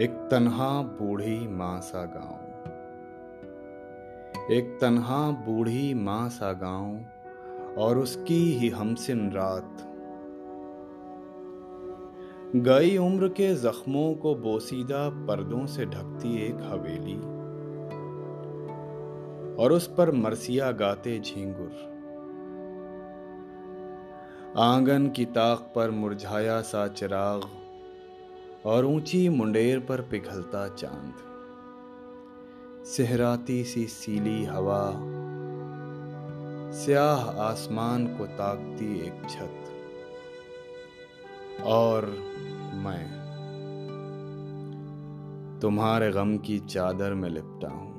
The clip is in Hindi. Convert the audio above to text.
एक तन्हा बूढ़ी माँ सा गाँव। एक तन्हा बूढ़ी माँ सा गाँव और उसकी ही हमसिन रात। गई उम्र के जख्मों को बोसीदा पर्दों से ढकती एक हवेली और उस पर मरसिया गाते झींगुर। आँगन की ताक पर मुरझाया सा चिराग और ऊँची मुंडेर पर पिघलता चाँद। सहराती सी सीली हवा, स्याह आसमान को ताकती एक छत। और मैं तुम्हारे गम की चादर में लिपटा हूँ।